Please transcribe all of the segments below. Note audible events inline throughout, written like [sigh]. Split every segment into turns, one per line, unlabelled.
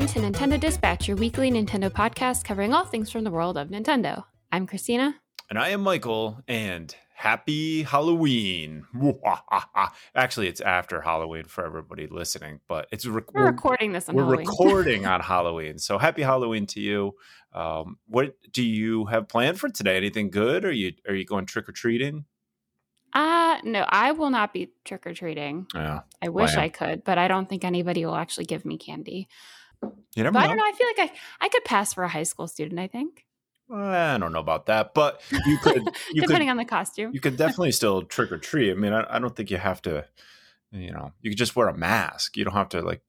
Welcome to Nintendo Dispatch, your weekly Nintendo podcast covering all things from the world of Nintendo. I'm Christina.
And I am Michael, and happy Halloween. [laughs] Actually, it's after Halloween for everybody listening, but it's
rec- we're recording this on
we're
Halloween.
recording [laughs] on Halloween. So happy Halloween to you. Um, what do you have planned for today? Anything good? Are you are you going trick or treating?
Uh no, I will not be trick or treating.
Yeah.
I wish I could, but I don't think anybody will actually give me candy.
You never
but
know.
I don't know. I feel like I, I could pass for a high school student, I think.
I don't know about that, but you could. [laughs] You
Depending
could,
on the costume.
You could definitely still trick or treat. I mean, I, I don't think you have to, you know, you could just wear a mask. You don't have to, like,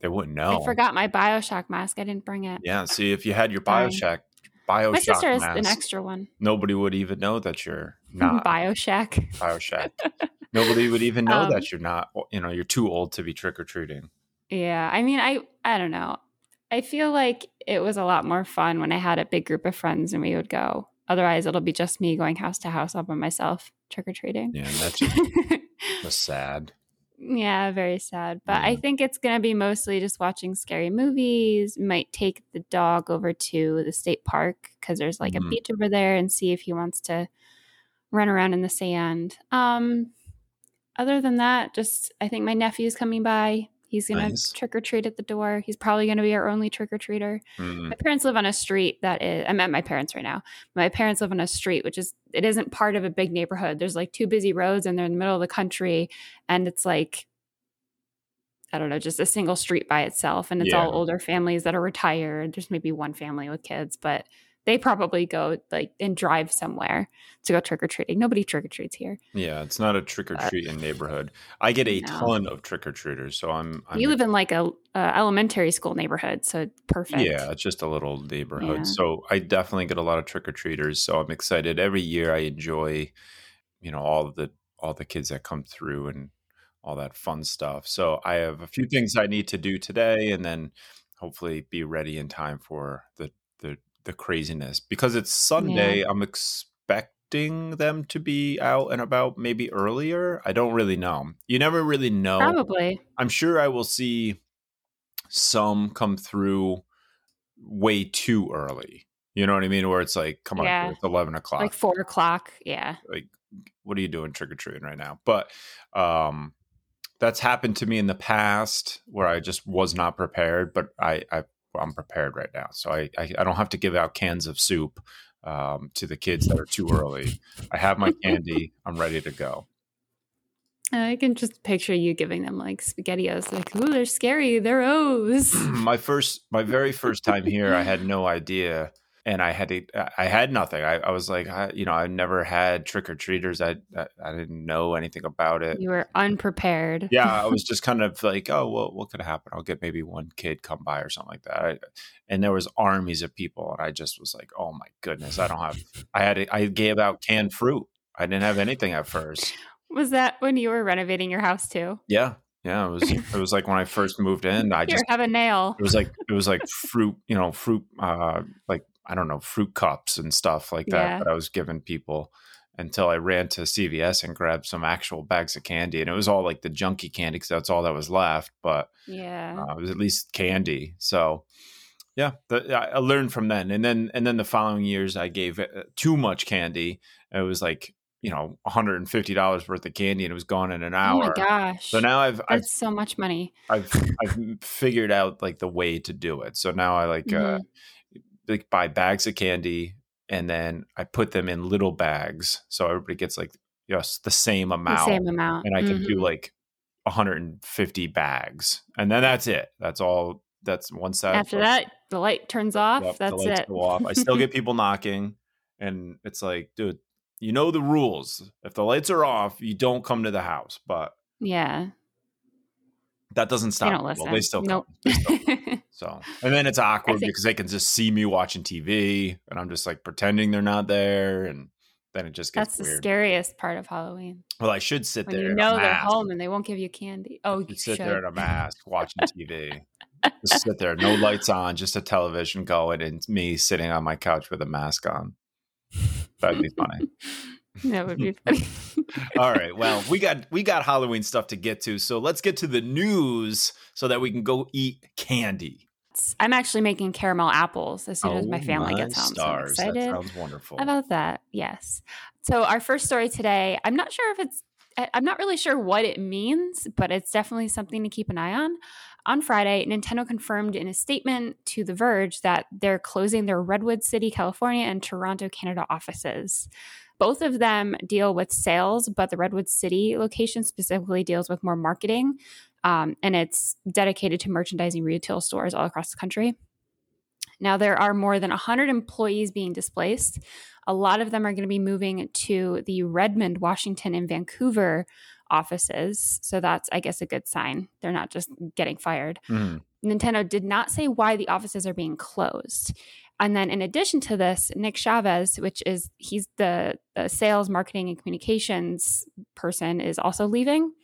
they wouldn't know.
I forgot my Bioshock mask. I didn't bring it.
Yeah. See, if you had your Bioshock, Bioshock
My sister has
mask,
an extra one.
Nobody would even know that you're [laughs] not
Bioshock.
Bioshock. [laughs] nobody would even know
Um,
that you're not, you know, you're too old to be trick or treating.
Yeah, I mean, I I don't know. I feel like it was a lot more fun when I had a big group of friends and we would go. Otherwise, it'll be just me going house to house all by myself trick or treating.
Yeah, [laughs] that's sad.
yeah, very sad. But I think it's gonna be mostly just watching scary movies. Might take the dog over to the state park because there's like
Mhm.
a beach over there and see if he wants to run around in the sand. Um, other than that, just I think my nephew's coming by. He's gonna
Nice.
trick or treat at the door. He's probably gonna be our only trick or treater.
Mm.
My parents live on a street that is. I'm at my parents right now. My parents live on a street which is it isn't part of a big neighborhood. There's like two busy roads, and they're in the middle of the country, and it's like I don't know, just a single street by itself, and it's
Yeah.
all older families that are retired. There's maybe one family with kids, but they probably go like and drive somewhere to go trick or treating. Nobody trick or treats here.
Yeah, it's not a trick or treating neighborhood. I get a
No.
ton of trick or treaters, so I'm. I'm
you live in like a, a elementary school neighborhood, so perfect.
Yeah, it's just a little neighborhood.
Yeah.
So I definitely get a lot of trick or treaters. So I'm excited. Every year I enjoy, you know, all the all the kids that come through and all that fun stuff. So I have a few things I need to do today and then hopefully be ready in time for the the craziness. Because it's Sunday, I'm expecting them to be out and about maybe earlier. I don't really know. You never really know.
Probably.
I'm sure I will see some come through way too early. You know what I mean? Where it's like, come on,
Yeah.
it's eleven o'clock.
Like four o'clock. Yeah.
Like, what are you doing trick or treating right now? But um, that's happened to me in the past where I just was not prepared. But I, I I'm prepared right now, so I, I I don't have to give out cans of soup um, to the kids that are too early. I have my candy. [laughs] I'm ready to go.
I can just picture you giving them like spaghettios, like, ooh, they're scary. They're O's. [clears throat]
my first my very first time here i had no idea and i had to, i had nothing. I, I was like I, you know i never had trick-or-treaters I, I i didn't know anything about it.
You were unprepared.
yeah i was [laughs] just kind of like oh well what could happen i'll get maybe one kid come by or something like that. I, and there was armies of people and i just was like oh my goodness i don't have [laughs] i had i gave out canned fruit. I didn't have anything at first.
Was that when you were renovating your house too?
yeah yeah it was [laughs] it was like when i first moved in i
Here,
just
have a nail.
it was like it was like fruit you know fruit uh like i don't know fruit cups and stuff like that
Yeah.
that i was giving people until i ran to cvs and grabbed some actual bags of candy and it was all like the junky candy because that's all that was left but
Yeah.
uh, it was at least candy so yeah the, i learned from then and then and then the following years i gave uh, too much candy it was like you know $150 worth of candy and it was gone in an hour.
oh my gosh.
so now i've i've
so much money.
I've I've figured out like the way to do it. So now I like uh
Mm-hmm.
Like buy bags of candy and then I put them in little bags so everybody gets like just the same
The
amount
same amount.
and I can
Mhm.
do like 150 bags. And then that's it. That's all that's one side.
After that, the light turns off.
Yep,
That's it.
Go off. I still get people knocking and it's like, dude, you know the rules. If the lights are off, you don't come to the house. But
yeah.
That doesn't
They
stop
don't
people.
listen.
They still
nope.
come. They still. [laughs] So, and then it's awkward
think-
because they can just see me watching TV, and I'm just like pretending they're not there, and then it just gets
That's the scariest part of Halloween.
well, I should sit
When
there.
you know they're home and they won't give you candy. Oh, you
Just sit
should.
there in a mask watching [laughs] TV. just sit there, no lights on, just a television going, and me sitting on my couch with a mask on. That'd be funny.
That would be [laughs] funny.
All right. Well, we got we got Halloween stuff to get to, so let's get to the news so that we can go eat candy.
I'm actually making caramel apples as soon
oh,
as my oh, family
my
gets home.
Stars.
So I'm excited
that sounds wonderful.
about that. Yes. So our first story today, I'm not sure if it's I'm not really sure what it means, but it's definitely something to keep an eye on. On Friday, Nintendo confirmed in a statement to The Verge that they're closing their Redwood City, California, and Toronto, Canada offices. Both of them deal with sales, but the Redwood City location specifically deals with more marketing, um, and it's dedicated to merchandising retail stores all across the country. Now, there are more than 100 employees being displaced. A lot of them are going to be moving to the Redmond, Washington, and Vancouver offices. So that's, I guess, a good sign. They're not just getting fired.
Mm.
Nintendo did not say why the offices are being closed. And then in addition to this, Nick Chavez, which is he's the, the sales, marketing, and communications person, is also leaving.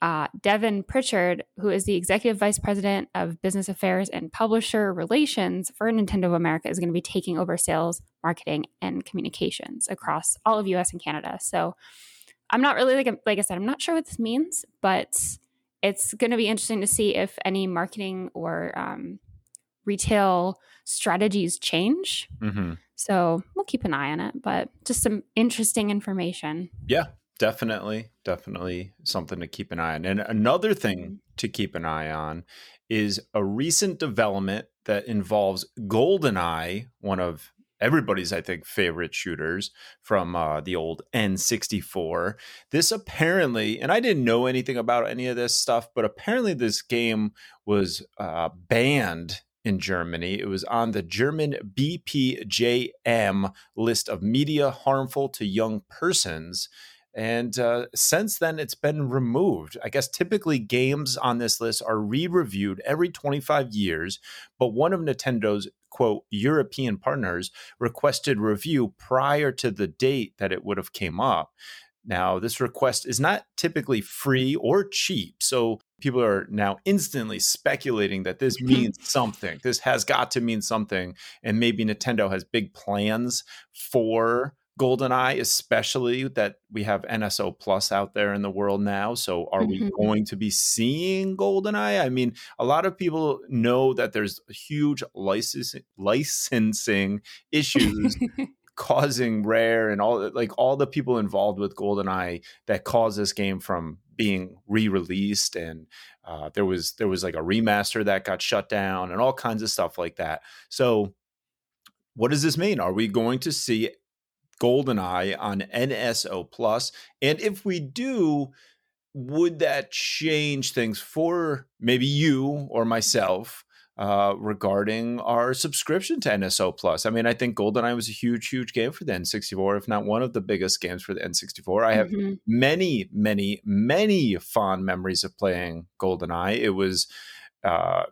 Uh, Devon Pritchard, who is the executive vice president of business affairs and publisher relations for Nintendo of America, is going to be taking over sales, marketing, and communications across all of US and Canada. So I'm not really like like I said, I'm not sure what this means, but it's going to be interesting to see if any marketing or um, retail strategies change.
Mm-hmm.
So we'll keep an eye on it, but just some interesting information.
Yeah, definitely. Definitely something to keep an eye on. And another thing
Mm-hmm.
to keep an eye on is a recent development that involves GoldenEye, one of everybody's, I think, favorite shooters from uh, the old N64. This apparently, and I didn't know anything about any of this stuff, but apparently this game was uh, banned in Germany. It was on the German BPJM list of media harmful to young persons. And uh, since then, it's been removed. I guess typically games on this list are re reviewed every 25 years, but one of Nintendo's quote European partners requested review prior to the date that it would have came up. Now, this request is not typically free or cheap. So people are now instantly speculating that this means something. This has got to mean something. And maybe Nintendo has big plans for GoldenEye, especially that we have NSO Plus out there in the world now. So, are we
Mhm.
going to be seeing GoldenEye? I mean, a lot of people know that there's huge licensing licensing issues causing Rare and all like all the people involved with GoldenEye that caused this game from being re-released and uh, there was there was like a remaster that got shut down and all kinds of stuff like that. So, what does this mean? Are we going to see GoldenEye on NSO Plus? And if we do, would that change things for maybe you or myself uh, regarding our subscription to NSO Plus? I mean, I think GoldenEye was a huge, huge game for the N64, if not one of the biggest games for the N64. I have
Mhm.
many, many, many fond memories of playing GoldenEye. It was uh,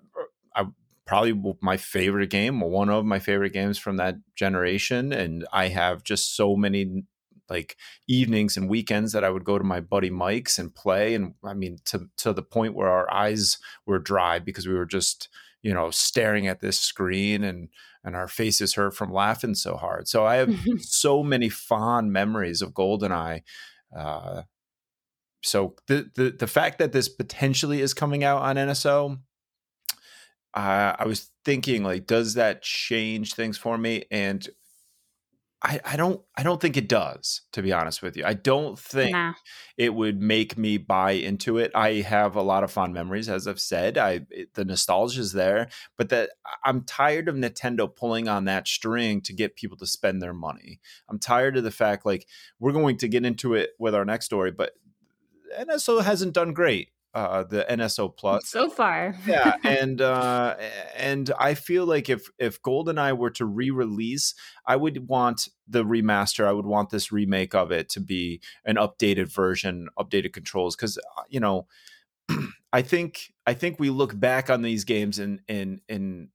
I, probably my favorite game, one of my favorite games from that generation, and I have just so many like evenings and weekends that I would go to my buddy Mike's and play, and I mean to to the point where our eyes were dry because we were just you know staring at this screen and and our faces hurt from laughing so hard. So I have [laughs] so many fond memories of GoldenEye. Uh, so the, the the fact that this potentially is coming out on NSO, uh, I was thinking like, does that change things for me? And I, I don't I don't think it does. To be honest with you, I don't think
Nah.
it would make me buy into it. I have a lot of fond memories, as I've said. I it, the nostalgia is there, but that I'm tired of Nintendo pulling on that string to get people to spend their money. I'm tired of the fact like we're going to get into it with our next story, but NSO hasn't done great. Uh, the NSO Plus,
So far.
yeah, [laughs] and uh, and I feel like if if GoldenEye were to re-release, I would want the remaster. I would want this remake of it to be an updated version, updated controls, because you know, [clears throat] I think I think we look back on these games and and and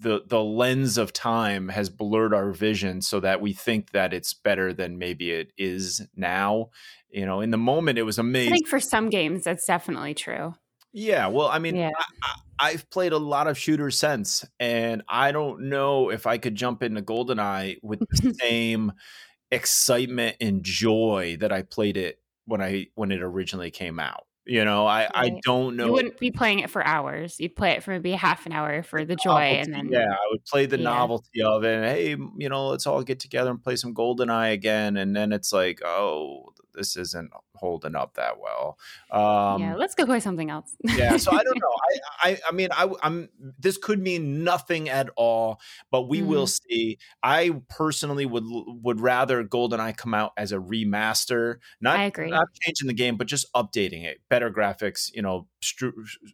the the lens of time has blurred our vision so that we think that it's better than maybe it is now. You know, in the moment it was amazing.
I think for some games, that's definitely true.
Yeah, well, I mean,
Yeah.
I, I've played a lot of shooters since, and I don't know if I could jump into GoldenEye with the [laughs] same excitement and joy that I played it when I when it originally came out. You know, I, right. I don't know.
You wouldn't be playing it for hours. You'd play it for maybe half an hour for the joy, novelty, and then
yeah, I would play the yeah. novelty of it. And, hey, you know, let's all get together and play some GoldenEye again. And then it's like, oh, this isn't holding up that well.
Um, yeah, let's go play something else.
yeah, so I don't [laughs] know. I, I, I mean, I, I'm This could mean nothing at all, but we mm. will see. I personally would would rather GoldenEye come out as a remaster, not
I agree.
not changing the game, but just updating it, better graphics, you know,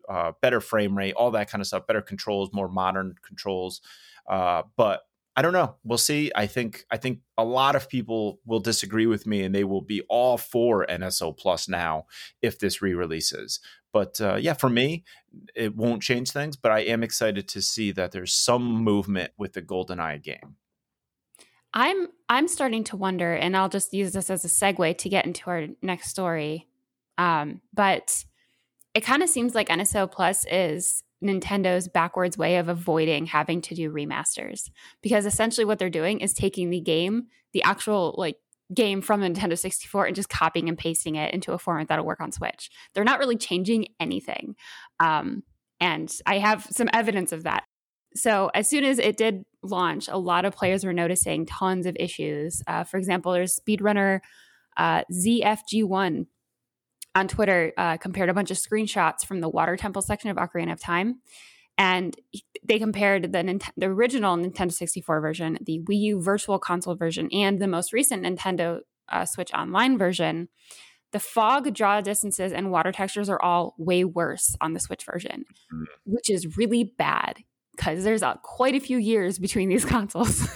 uh, better frame rate, all that kind of stuff, better controls, more modern controls. Uh, but I don't know. We'll see. I think I think a lot of people will disagree with me, and they will be all for NSO Plus now if this re-releases. But uh, yeah, for me, it won't change things. But I am excited to see that there's some movement with the GoldenEye game.
I'm I'm starting to wonder, and I'll just use this as a segue to get into our next story. Um, but it kind of seems like NSO Plus is Nintendo's backwards way of avoiding having to do remasters because essentially what they're doing is taking the game, the actual like game from Nintendo 64 and just copying and pasting it into a format that'll work on Switch. They're not really changing anything. Um, and I have some evidence of that. So as soon as it did launch, a lot of players were noticing tons of issues. Uh, for example, there's speedrunner uh, ZFG1 on Twitter uh, compared a bunch of screenshots from the Water Temple section of Ocarina of Time, and they compared the the original Nintendo 64 version, the Wii U Virtual Console version, and the most recent Nintendo uh, Switch Online version. The fog, draw distances, and water textures are all way worse on the Switch version, mm. which is really bad because there's uh, quite a few years between these [laughs] consoles.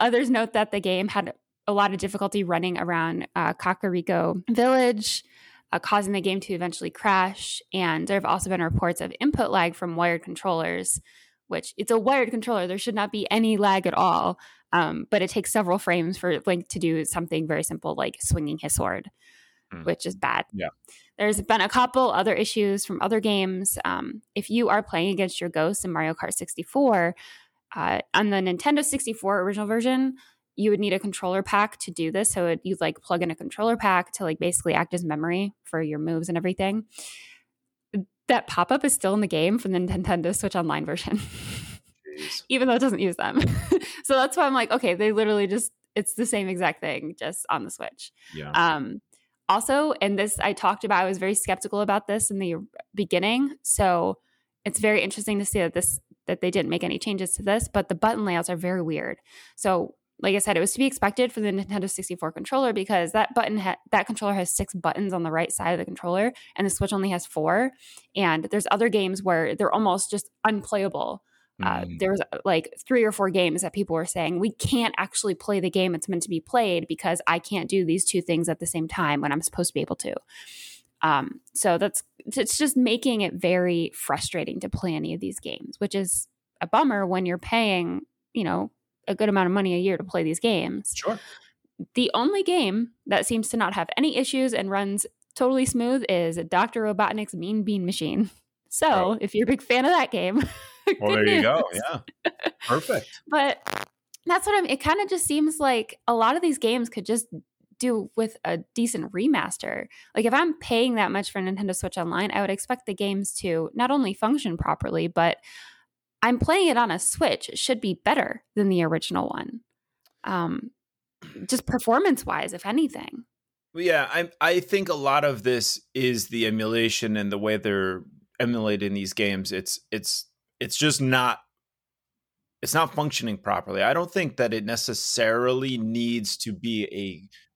Others note that the game had a lot of difficulty running around uh, Kakariko Village uh, causing the game to eventually crash. And there have also been reports of input lag from wired controllers, which it's a wired controller. There should not be any lag at all. Um, but it takes several frames for Link to do something very simple like swinging his sword, mm. which is bad.
Yeah.
There's been a couple other issues from other games. Um, if you are playing against your ghosts in Mario Kart 64, uh, on the Nintendo 64 original version, you would need a controller pack to do this. So it, you'd like plug in a controller pack to like basically act as memory for your moves and everything. That pop up is still in the game from the [laughs] Nintendo Switch Online version, [laughs] even though it doesn't use them. [laughs] so that's why I'm like, okay, they literally just it's the same exact thing, just on the Switch.
Yeah.
Um, also, and this I talked about, I was very skeptical about this in the beginning. So it's very interesting to see that this that they didn't make any changes to this, but the button layouts are very weird. So like I said, it was to be expected for the Nintendo 64 controller because that button ha- that controller has six buttons on the right side of the controller, and the Switch only has four. And there's other games where they're almost just unplayable. Uh, mm. there was like three or four games that people were saying we can't actually play the game it's meant to be played because I can't do these two things at the same time when I'm supposed to be able to. Um, so that's it's just making it very frustrating to play any of these games, which is a bummer when you're paying, you know, a good amount of money a year to play these games.
Sure.
The only game that seems to not have any issues and runs totally smooth is Dr. Robotnik's Mean Bean Machine. [laughs] So, oh. if you're a big fan of that game, [laughs]
well, there news. you go. Yeah. [laughs] Perfect.
but that's what I'm it kind of just seems like a lot of these games could just do with a decent remaster. Like if I'm paying that much for Nintendo Switch Online, I would expect the games to not only function properly, but I'm playing it on a Switch. It should be better than the original one. Um, just performance wise, if anything.
Yeah, I I think a lot of this is the emulation and the way they're emulating these games. It's it's it's just not it's not functioning properly. I don't think that it necessarily needs to be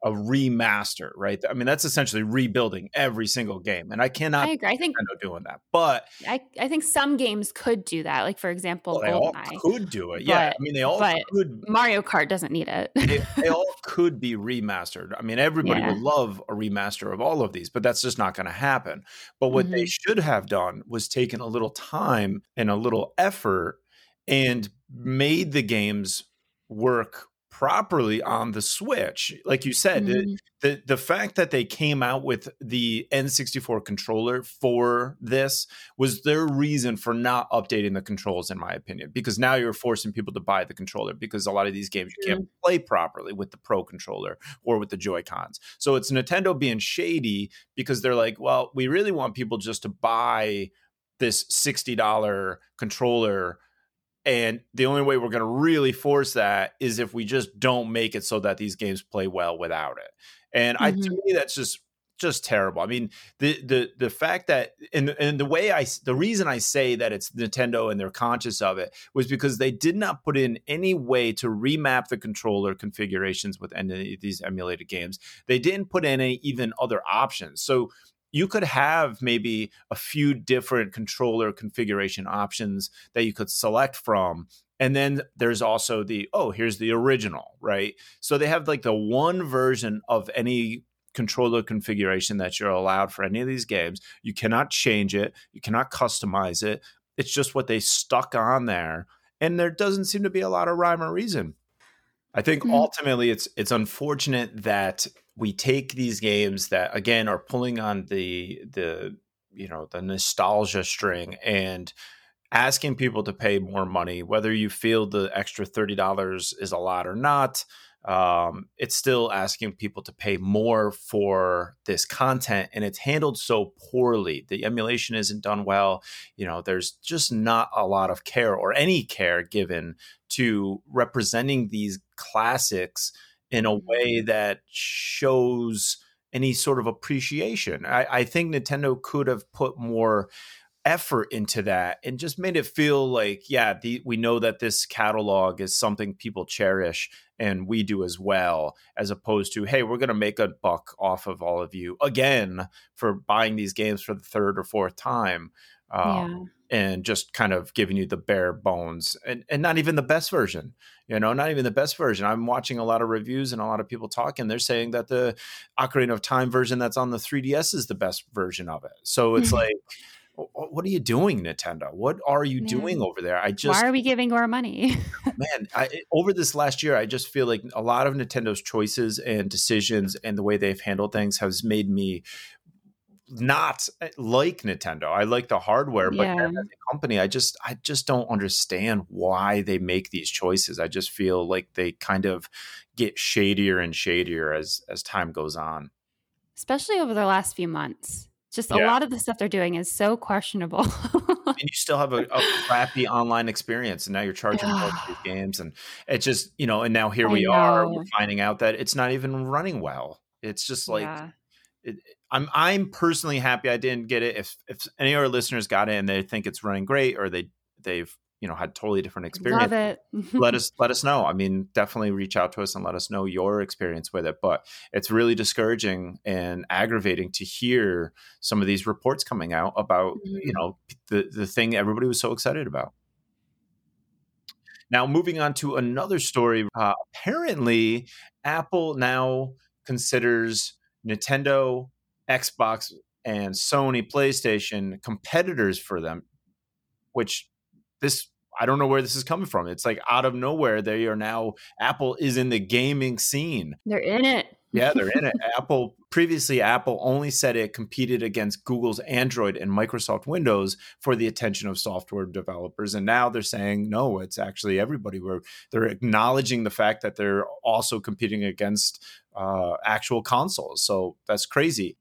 a remaster, right? I mean, that's essentially rebuilding every single game, and I cannot.
I agree. I think
Nintendo doing that, but
I, I think some games could do that. Like for example,
well, they all could do it. Yeah, I mean, they all could.
Mario Kart doesn't need it.
they, [laughs] they, all could be remastered. I mean, everybody yeah. would love a remaster of all of these, but that's just not going to happen. But what mm-hmm. they should have done was taken a little time and a little effort and made the games work properly on the Switch. Like you said, mm-hmm. the, the, fact that they came out with the N64 controller for this was their reason for not updating the controls, in my opinion, because now you're forcing people to buy the controller because a lot of these games you can't play properly with the Pro controller or with the Joy Cons. So it's Nintendo being shady because they're like, well, we really want people just to buy this $60 controller and the only way we're going to really force that is if we just don't make it so that these games play well without it. And mm-hmm. I to mm-hmm. me that's just just terrible. I mean, the the the fact that and and the way I the reason I say that it's Nintendo and they're conscious of it was because they did not put in any way to remap the controller configurations with any of these emulated games. They didn't put in any even other options. So you could have maybe a few different controller configuration options that you could select from and then there's also the oh here's the original right? So they have like the one version of any controller configuration that you're allowed for any of these games. You cannot change it. You cannot customize it. It's just what they stuck on there and there doesn't seem to be a lot of rhyme or reason. I think mm-hmm. ultimately it's it's unfortunate that we take these games that again are pulling on the the you know the nostalgia string and asking people to pay more money whether you feel the extra $30 is a lot or not um, it's still asking people to pay more for this content and it's handled so poorly. The emulation isn't done well you know there's just not a lot of care or any care given to representing these classics in a way mm-hmm. that shows any sort of appreciation. I, I, think Nintendo could have put more effort into that and just made it feel like, yeah, the, we know that this catalog is something people cherish and we do as well, as opposed to, hey, we're going to make a buck off of all of you again for buying these games for the third or fourth time. Um, yeah. And just kind of giving you the bare bones and, and not even the best version you know not even the best version. I'm watching a lot of reviews and a lot of people talking they're saying that the ocarina of time version that's on the 3ds is the best version of it. So it's mm-hmm. like what are you doing nintendo? What are you doing over there? I just
why are we giving our money?
Oh, [laughs] man I, over this last year i just feel like a lot of nintendo's choices and decisions and the way they've handled things has made me not eh, like Nintendo. I like the hardware, but yeah. as a company, I just I just don't understand why they make these choices. I just feel like they kind of get shadier and shadier as as time goes on.
Especially over the last few months. Just yeah. a lot of the stuff they're doing is so questionable.
and you still have a, a, crappy online experience, and now you're charging for [sighs] these games, and it just you know. And now here we are, we're finding out that it's not even running well. It's just like yeah. it, I'm I'm personally happy I didn't get it. If if any of our listeners got it and they think it's running great or they they've you know had totally different experience,
Love it.
let [laughs] us let us know. I mean, definitely reach out to us and let us know your experience with it. But it's really discouraging and aggravating to hear some of these reports coming out about you know the the thing everybody was so excited about. Now, moving on to another story. Uh, apparently, Apple now considers Nintendo Xbox and Sony PlayStation competitors for them, which this I don't know where this is coming from. It's like out of nowhere they are now Apple is in the gaming scene.
They're in it.
yeah, they're in it. [laughs] Apple previously Apple only said it competed against Google's Android and Microsoft Windows for the attention of software developers and now they're saying no, it's actually everybody where they're acknowledging the fact that they're also competing against uh, actual consoles. So that's crazy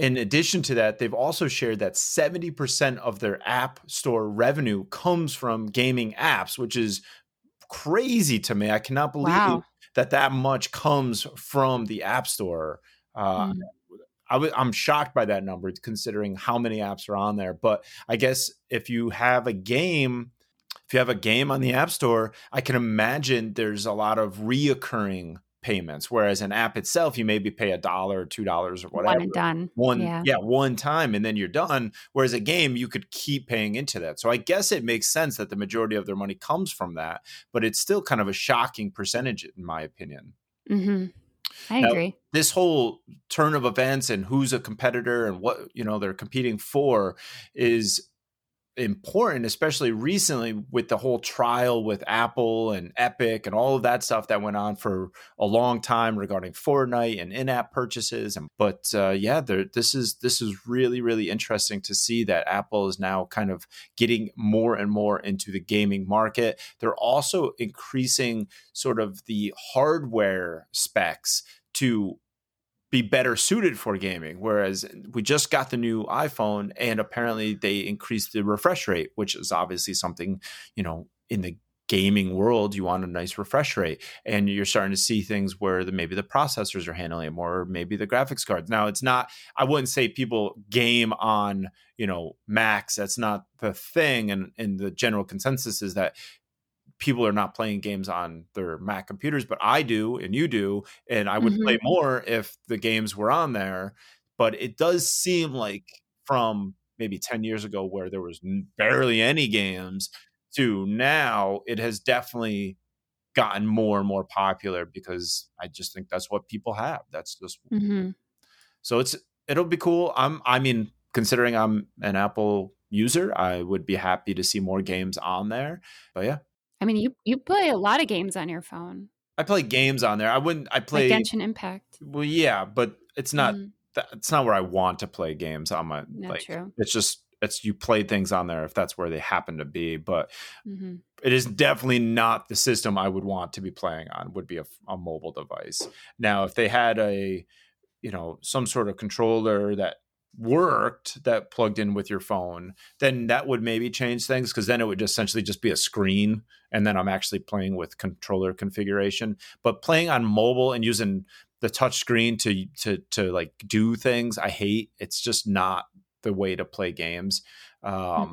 in addition to that, they've also shared that 70% of their app store revenue comes from gaming apps, which is crazy to me. I cannot believe wow. that that much comes from the app store. Uh, mm. I w- I'm shocked by that number considering how many apps are on there. But I guess if you have a game, if you have a game on the app store, I can imagine there's a lot of reoccurring payments whereas an app itself you maybe pay a dollar or two dollars or whatever
one and done
one yeah. yeah one time and then you're done whereas a game you could keep paying into that so i guess it makes sense that the majority of their money comes from that but it's still kind of a shocking percentage in my opinion
mm-hmm. I now, agree.
This whole turn of events and who's a competitor and what you know they're competing for is important, especially recently with the whole trial with Apple and Epic and all of that stuff that went on for a long time regarding Fortnite and in-app purchases. And but uh, yeah, there, this is this is really really interesting to see that Apple is now kind of getting more and more into the gaming market. They're also increasing sort of the hardware specs to be better suited for gaming. Whereas we just got the new iPhone and apparently they increased the refresh rate, which is obviously something, you know, in the gaming world, you want a nice refresh rate. And you're starting to see things where the, maybe the processors are handling it more, or maybe the graphics cards. Now, it's not, I wouldn't say people game on, you know, Macs. That's not the thing. And, and the general consensus is that people are not playing games on their Mac computers, but I do and you do. And I would mm-hmm. play more if the games were on there. But it does seem like from maybe 10 years ago, where there was barely any games, to now, it has definitely gotten more and more popular because I just think that's what people have. That's just mm-hmm. so it's it'll be cool. I'm I mean, considering I'm an Apple user, I would be happy to see more games on there. But yeah,
I mean, you you play a lot of games on your phone.
I play games on there. I wouldn't. I play
like Genshin Impact.
Well, yeah, but it's not. Mm. It's not where I want to play games on my.
Not
like,
true.
It's just it's you play things on there if that's where they happen to be, but mm-hmm. it is definitely not the system I would want to be playing on. Would be a, a mobile device. Now, if they had a, you know, some sort of controller that worked that plugged in with your phone, then that would maybe change things because then it would essentially just be a screen and then I'm actually playing with controller configuration. But playing on mobile and using the touch screen to to to like do things, I hate. It's just not the way to play games. Um, mm-hmm.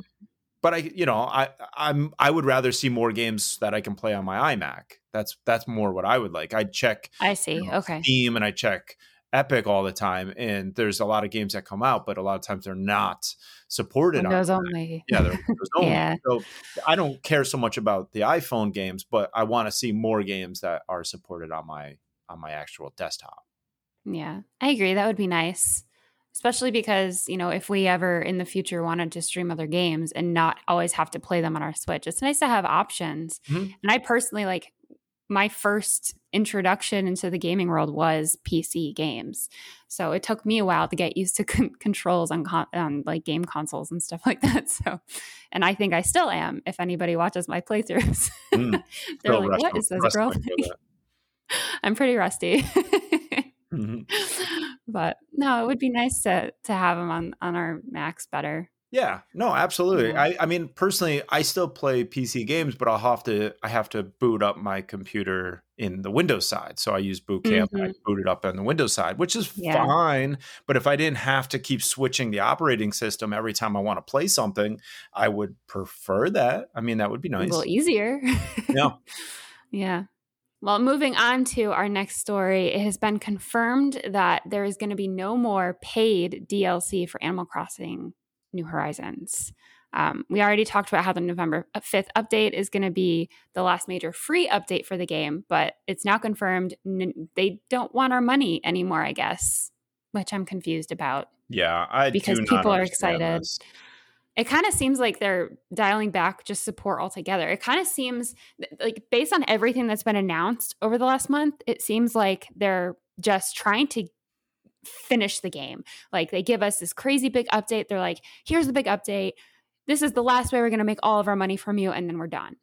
But I, you know, I I'm I would rather see more games that I can play on my iMac. That's that's more what I would like. I check.
I see.
You know,
okay.
Steam and I check Epic all the time, and there's a lot of games that come out, but a lot of times they're not supported.
Windows on only.
Yeah, they're Windows [laughs] only. yeah. So I don't care so much about the iPhone games, but I want to see more games that are supported on my on my actual desktop.
Yeah, I agree. That would be nice, especially because you know if we ever in the future wanted to stream other games and not always have to play them on our Switch, it's nice to have options. Mm-hmm. And I personally like my first introduction into the gaming world was PC games. So it took me a while to get used to [laughs] con- controls on, con- on like game consoles and stuff [laughs] like that. So, and I think I still am. If anybody watches my playthroughs, [laughs] mm. they're like, "What is this girl?" I'm pretty rusty. mm-hmm. But no, it would be nice to to have them on on our Macs better.
Yeah, no, absolutely. Yeah. I, I mean, personally, I still play PC games, but I'll have to I have to boot up my computer in the Windows side. So I use Boot Camp mm-hmm. and I mm-hmm. boot it up on the Windows side, which is yeah. fine. But if I didn't have to keep switching the operating system every time I want to play something, I would prefer that. I mean, that would be nice.
A little easier.
yeah. [laughs]
Yeah. Well, moving on to our next story, it has been confirmed that there is going to be no more paid DLC for Animal Crossing New Horizons. Um, we already talked about how the November 5th uh, update is going to be the last major free update for the game, but it's now confirmed n- they don't want our money anymore, I guess, which I'm confused about.
Yeah, I
because people are excited. This. It kind of seems like they're dialing back just support altogether. It kind of seems like based on everything that's been announced over the last month, it seems like they're just trying to finish the game. Like they give us this crazy big update. They're like, here's the big update. This is the last way we're going to make all of our money from you. And then we're done.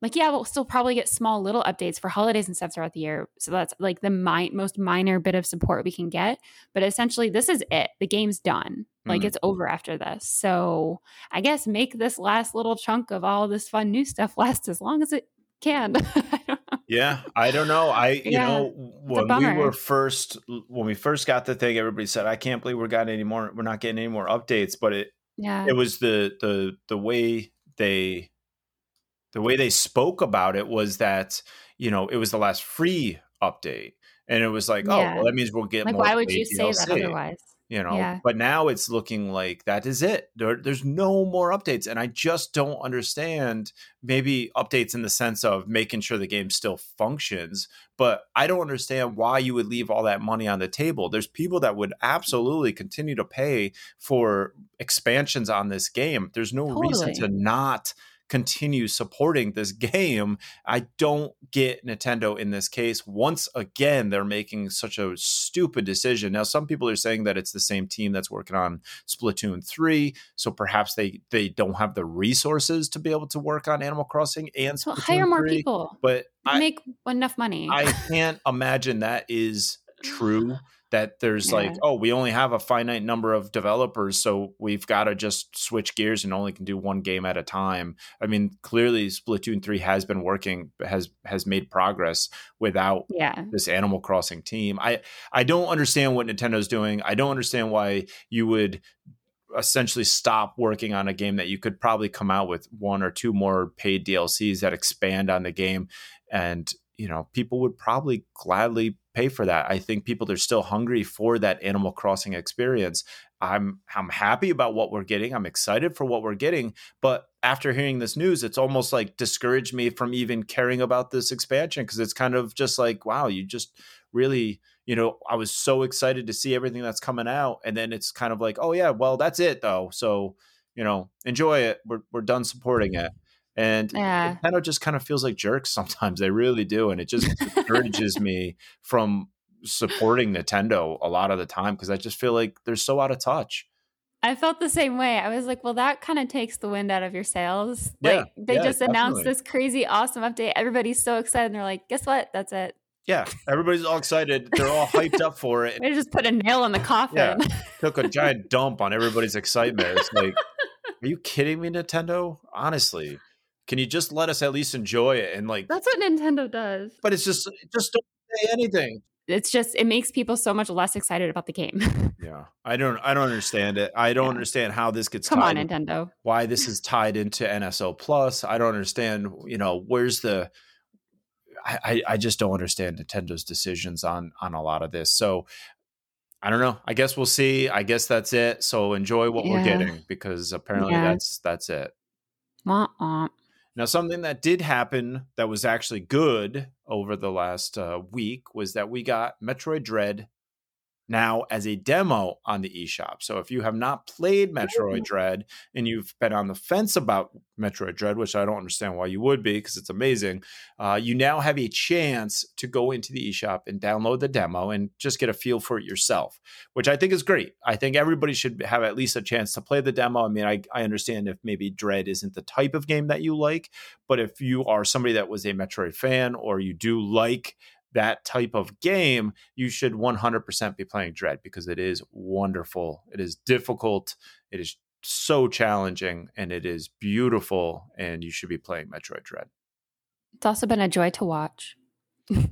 Like, yeah, we'll still probably get small little updates for holidays and stuff throughout the year. So that's like the mi- most minor bit of support we can get. But essentially, this is it. The game's done. Like, mm-hmm. it's over after this. So I guess make this last little chunk of all this fun new stuff [laughs] last as long as it can. [laughs]
yeah, I don't know. I you yeah, know when we were first when we first got the thing, everybody said, "I can't believe we're getting any more. We're not getting any more updates." But it
yeah,
it was the the the way they the way they spoke about it was that you know it was the last free update, and it was like, oh, yeah. oh, well, that means we'll get
like,
more.
Why would you DLC. say that otherwise?
You know
Yeah.
but now it's looking like that is it. There, there's no more updates and i just don't understand maybe updates in the sense of making sure the game still functions but i don't understand why you would leave all that money on the table. There's people that would absolutely continue to pay for expansions on this game. There's no reason to not continue supporting this [laughs] game I don't get Nintendo in this case. Once again, they're making such a stupid decision. Now, some people are saying that it's the same team that's working on Splatoon 3, so perhaps they they don't have the resources to be able to work on Animal Crossing and
So
Splatoon
hire more people.
But I,
Make enough money.
I can't imagine that is [sighs] true. That there's like, oh, we only have a finite number of developers, so we've got to just switch gears and only can do one game at a time. I mean, clearly Splatoon 3 has been working, has has made progress without
yeah.
this Animal Crossing team. I I don't understand what Nintendo's doing. I don't understand why you would essentially stop working on a game that you could probably come out with one or two more paid DLCs that expand on the game and you know people would probably gladly pay for that. I think people are still hungry for that Animal Crossing experience. I'm I'm happy about what we're getting. I'm excited for what we're getting, but after hearing this news, it's almost like discouraged me from even caring about this expansion because it's kind of just like, wow, you just really, you know, I was so excited to see everything that's coming out, and then it's kind of like, oh yeah, well that's it though. So you know, enjoy it. We're we're done supporting mm-hmm. it. And
Yeah.
Nintendo just kind of feels like jerks sometimes. They really do, and it just discourages [laughs] me from supporting Nintendo a lot of the time because I just feel like they're so out of touch.
I felt the same way. I was like, well, that kind of takes the wind out of your sails.
Yeah,
Like they
yeah,
just announced
definitely.
this crazy awesome update. Everybody's so excited. And they're like, guess what? That's it.
Yeah, everybody's all excited. They're all hyped up for it.
They just put a nail in the coffin.
Took a giant dump on everybody's excitement. It's like, are you [laughs] kidding me, Nintendo? Honestly, can you just let us at least enjoy it? And like,
That's what Nintendo does.
but it's just, just don't say anything.
It's just it makes people so much less excited about the game. [laughs]
Yeah, I don't, I don't understand it. I don't
Yeah.
understand how this gets
Come on, Nintendo.
why this is tied into NSO Plus. I don't understand, you know, where's the I, I just don't understand Nintendo's decisions on on a lot of this. So I don't know. I guess we'll see. I guess that's it. So enjoy what we're getting because apparently
Yeah.
that's that's it.
Womp womp.
Now, something that did happen that was actually good over the last uh, week was that we got Metroid Dread now as a demo on the eShop. So if you have not played Metroid Dread and you've been on the fence about Metroid Dread, which I don't understand why you would be because it's amazing, uh, you now have a chance to go into the eShop and download the demo and just get a feel for it yourself, which I think is great. I think everybody should have at least a chance to play the demo. I mean, I, I understand if maybe Dread isn't the type of game that you like, but if you are somebody that was a Metroid fan or you do like that type of game, you should 100% be playing Dread because it is wonderful. It is difficult. It is so challenging and it is beautiful. And you should be playing Metroid Dread.
It's also been a joy to watch.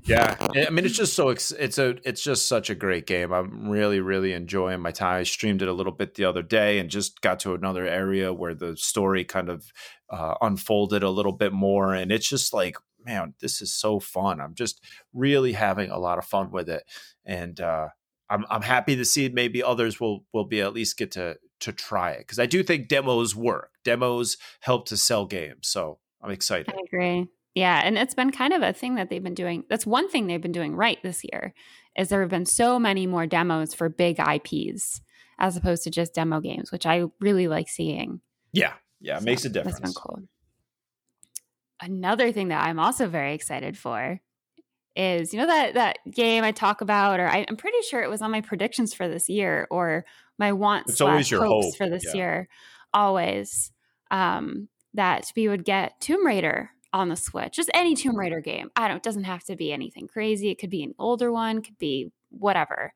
Yeah, [laughs] I mean it's just so ex- it's a it's just such a great game. I'm really really enjoying my time. I streamed it a little bit the other day and just got to another area where the story kind of uh, unfolded a little bit more, and it's just like man, this is so fun. I'm just really having a lot of fun with it, and uh, I'm I'm happy to see maybe others will will be at least get to to try it because I do think demos work. Demos help to sell games, so I'm excited.
I agree. Yeah, and it's been kind of a thing that they've been doing. That's one thing they've been doing right this year is there have been so many more demos for big IPs as opposed to just demo games, which I really like seeing.
Yeah, yeah, it makes a difference.
That's been cool. Another thing that I'm also very excited for is you know that that game I talk about, or I, I'm pretty sure it was on my predictions for this year, or my wants
It's always your
hopes
hope,
for this
yeah.
year. Always um, that we would get Tomb Raider on the Switch, just any Tomb Raider game. I don't. It doesn't have to be anything crazy. It could be an older one. Could be whatever.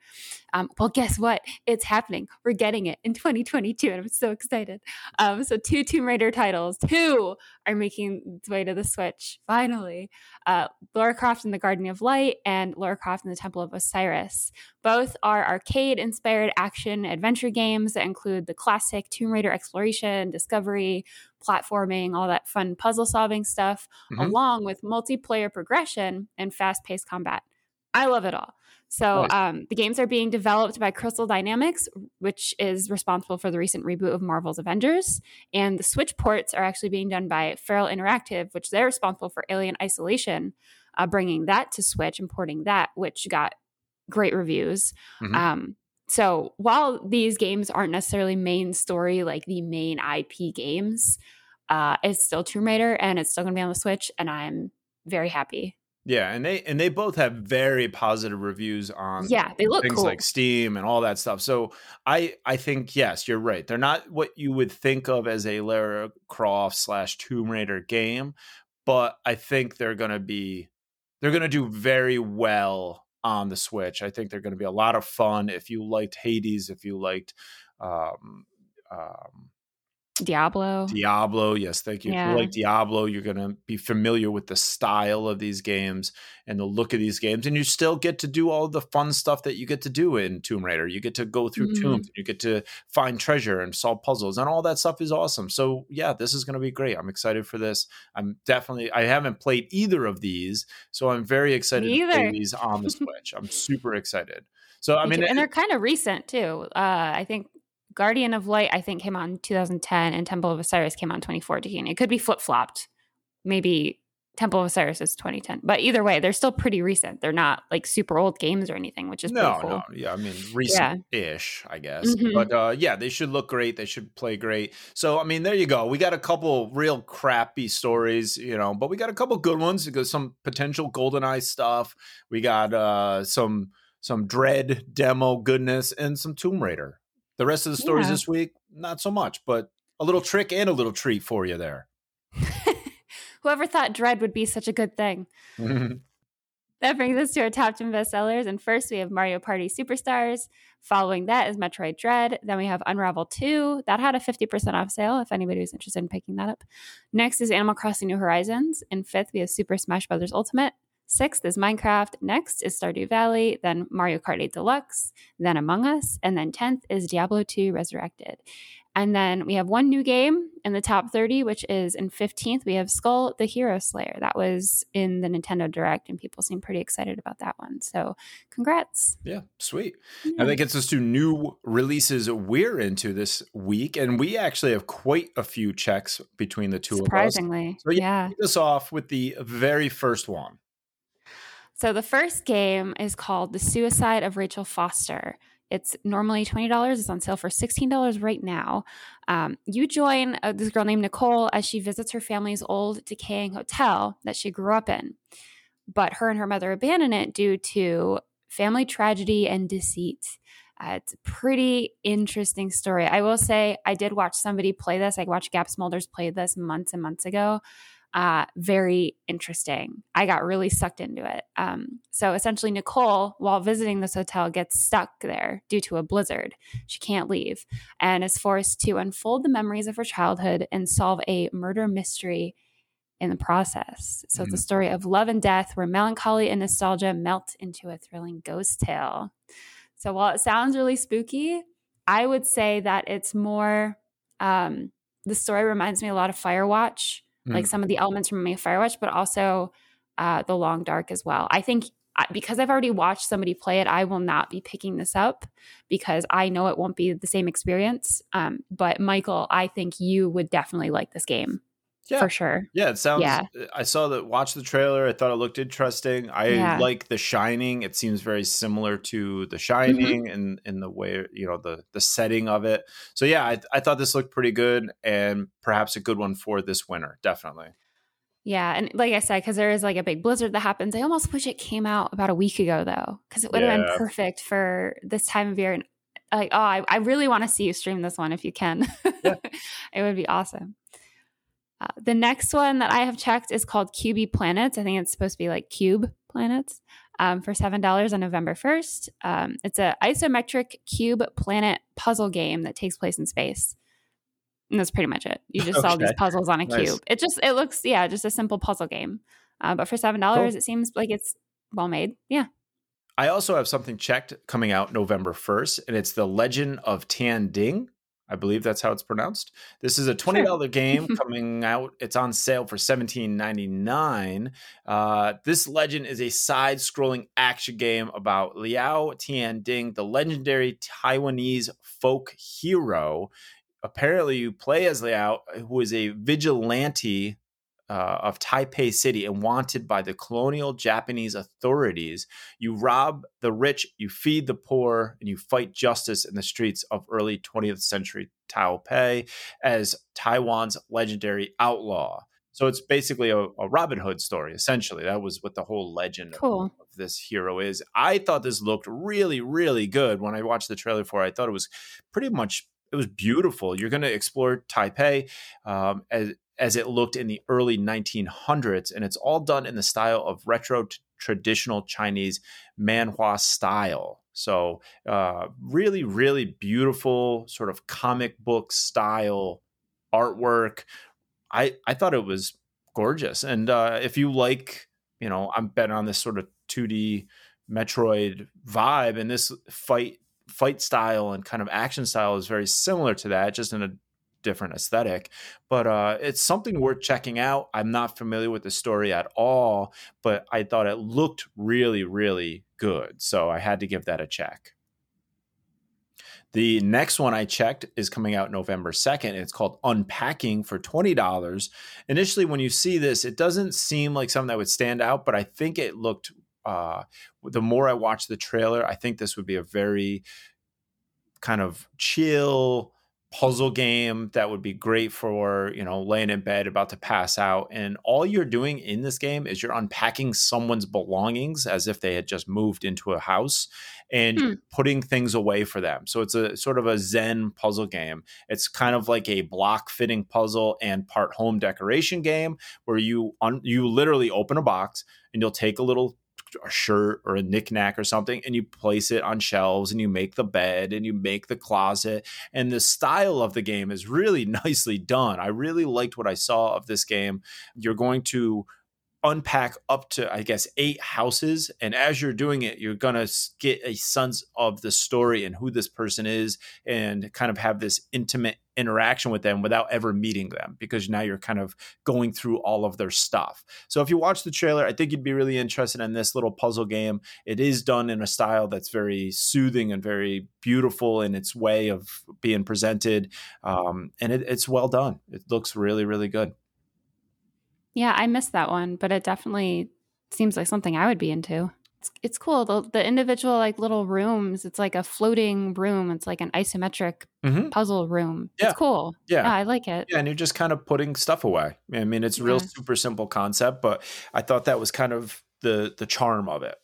Um, well, guess what? It's happening. We're getting it in [laughs] 2022, and I'm so excited. Um, so two Tomb Raider titles, two are making its way to the Switch finally. Uh, Lara Croft and the Guardian of Light and Lara Croft and the Temple of Osiris. Both are arcade-inspired action adventure games that include the classic Tomb Raider exploration, discovery, platforming, all that fun puzzle-solving stuff,
Mhm.
along with multiplayer progression and fast-paced combat. I love it all. So
Nice.
um, the games are being developed by Crystal Dynamics, which is responsible for the recent reboot of Marvel's Avengers. And the Switch ports are actually being done by Feral Interactive, which they're responsible for Alien Isolation, uh, bringing that to Switch and porting that, which got great reviews.
Mhm.
Um, so while these games aren't necessarily main story, like the main IP games, uh, it's still Tomb Raider and it's still going to be on the Switch, and I'm very happy.
Yeah, and they and they both have very positive reviews on
Yeah, they look
things
cool.
like Steam and all that stuff. So I I think yes, you're right. They're not what you would think of as a Lara Croft slash Tomb Raider game, but I think they're gonna be they're gonna do very well on the Switch. I think they're gonna be a lot of fun if you liked Hades, if you liked um, um,
Diablo.
Diablo. Yes, thank you. If you like Diablo, you're going to be familiar with the style of these games and the look of these games. And you still get to do all the fun stuff that you get to do in Tomb Raider. You get to go through
Mhm.
tombs, and you get to find treasure and solve puzzles, and all that stuff is awesome. So, yeah, this is going to be great. I'm excited for this. I'm definitely, I haven't played either of these. So, I'm very excited to play these on the [laughs] Switch. I'm super excited. So, I mean,
and they're kind of recent too. Uh, I think Guardian of Light, I think, came out in 2010, and Temple of Osiris came out in 2014. It could be flip flopped. Maybe Temple of Osiris is 2010, but either way, they're still pretty recent. They're not like super old games or anything, which is
no,
pretty cool.
no, yeah, I mean recent-ish, I guess.
Mhm.
But uh, yeah, they should look great. They should play great. So I mean, there you go. We got a couple real crappy stories, you know, but we got a couple good ones. Because some potential GoldenEye stuff. We got uh, some some Dread demo goodness and some Tomb Raider. The rest of the stories
Yeah.
this week, not so much, but a little trick and a little treat for you there. [laughs]
Whoever thought Dread would be such a good thing? [laughs] That brings us to our top 10 bestsellers. And first, we have Mario Party Superstars. Following that is Metroid Dread. Then we have Unravel 2. That had a 50% off sale if anybody was interested in picking that up. Next is Animal Crossing New Horizons. In fifth, we have Super Smash Bros. Ultimate. Sixth is Minecraft. Next is Stardew Valley. Then Mario Kart 8 Deluxe. Then Among Us. And then 10th is Diablo 2 Resurrected. And then we have one new game in the top 30, which is in 15th. We have Skul the Hero Slayer. That was in the Nintendo Direct, and people seem pretty excited about that one. So, congrats.
Yeah, sweet.
Yeah.
And that gets us to new releases we're into this week. And we actually have quite a few checks between the two of us.
Surprisingly.
So,
yeah.
Kick us off with the very first one.
So, the first game is called The Suicide of Rachel Foster. It's normally $20. It's on sale for $16 right now. Um, you join uh, this girl named Nicole as she visits her family's old decaying hotel that she grew up in. But her and her mother abandon it due to family tragedy and deceit. Uh, it's a pretty interesting story. I will say, I did watch somebody play this. I watched Gab Smolders play this months and months ago uh, very interesting. I got really sucked into it. Um, so essentially, Nicole, while visiting this hotel, gets stuck there due to a blizzard. She can't leave and is forced to unfold the memories of her childhood and solve a murder mystery in the process. So it's a
Mhm.
story of love and death where melancholy and nostalgia melt into a thrilling ghost tale. So while it sounds really spooky, I would say that it's more, um, the story reminds me a lot of Firewatch like
Mm.
some of the elements from of Firewatch, but also uh, The Long Dark as well. I think because I've already watched somebody play it, I will not be picking this up because I know it won't be the same experience. Um, but Michael, I think you would definitely like this game
Yeah.
for sure.
Yeah, it sounds.
Yeah.
I saw that. Watch the trailer. I thought it looked interesting. I
Yeah.
like The Shining. It seems very similar to The
Mm-hmm.
Shining in in the way you know the the setting of it. So yeah, I, I thought this looked pretty good and perhaps a good one for this winter. Definitely.
Yeah, and like I said, because there is like a big blizzard that happens. I almost wish it came out about a week ago though, because it would have
Yeah.
been perfect for this time of year. And like, oh, I, I really want to see you stream this one if you can.
Yeah. [laughs]
it would be awesome. Uh, the next one that I have checked is called QB Planets. I think it's supposed to be like Cube Planets um, for seven dollars on November first. Um, it's a isometric cube planet puzzle game that takes place in space. And that's pretty much it. You just solve these puzzles on a
Nice.
cube. It just it looks yeah, just a simple puzzle game. Uh, but for seven dollars, it seems like it's well made. Yeah.
I also have something checked coming out November first, and it's The Legend of Tian Ding. I believe that's how it's pronounced. This is a twenty dollar game [laughs] coming out. It's on sale for seventeen ninety nine. Uh, this legend is a side scrolling action game about Liao Tian Ding, the legendary Taiwanese folk hero. Apparently, you play as Liao, who is a vigilante uh, of Taipei City and wanted by the colonial Japanese authorities. You rob the rich, you feed the poor, and you fight justice in the streets of early 20th century Taipei as Taiwan's legendary outlaw. So it's basically a, a, Robin Hood story, essentially. That was what the whole legend cool. of, of, this hero is. I thought this looked really, really good when I watched the trailer for it. I thought it was pretty much it was beautiful. You're going to explore Taipei um, as as it looked in the early 1900s, and it's all done in the style of retro t- traditional Chinese manhua style. So, uh, really, really beautiful, sort of comic book style artwork. I I thought it was gorgeous, and uh, if you like, you know, I'm betting on this sort of 2D Metroid vibe, and this fight fight style and kind of action style is very similar to that, just in a different aesthetic. But uh, it's something worth checking out. I'm not familiar with the story at all, but I thought it looked really, really good. So I had to give that a check. The next one I checked is coming out November 2nd. It's called Unpacking for $20. Initially, when you see this, it doesn't seem like something that would stand out, but I think it looked, uh, the more I watch the trailer, I think this would be a very kind of chill, puzzle game that would be great for you know laying in bed about to pass out and all you're doing in this game is you're unpacking someone's belongings as if they had just moved into a house and hmm. putting things away for them so it's a sort of a zen puzzle game it's kind of like a block fitting puzzle and part home decoration game where you un- you literally open a box and you'll take a little a shirt or a knickknack or something and you place it on shelves and you make the bed and you make the closet and the style of the game is really [laughs] nicely done. I really liked what i saw of this game. You're going to unpack up to i guess eight houses and as you're doing it you're going to get a sense of the story and who this person is and kind of have this intimate interaction with them without ever meeting them because now you're kind of going through all of their stuff. So if you watch the trailer i think you'd be really interested in this little puzzle game. It is done in a style that's very soothing and very beautiful in its way of being presented um, and it, it's well done. It looks really really good
yeah, I missed that one, but it definitely seems like something I would be into. It's, it's cool. The, the individual like little rooms. It's like a floating room. It's like an isometric mm-hmm. puzzle room. Yeah. It's cool. Yeah. yeah. I like it.
Yeah, and you're just kind of putting stuff away. I mean, it's real yeah. super simple concept, but I thought that was kind of the the charm of it.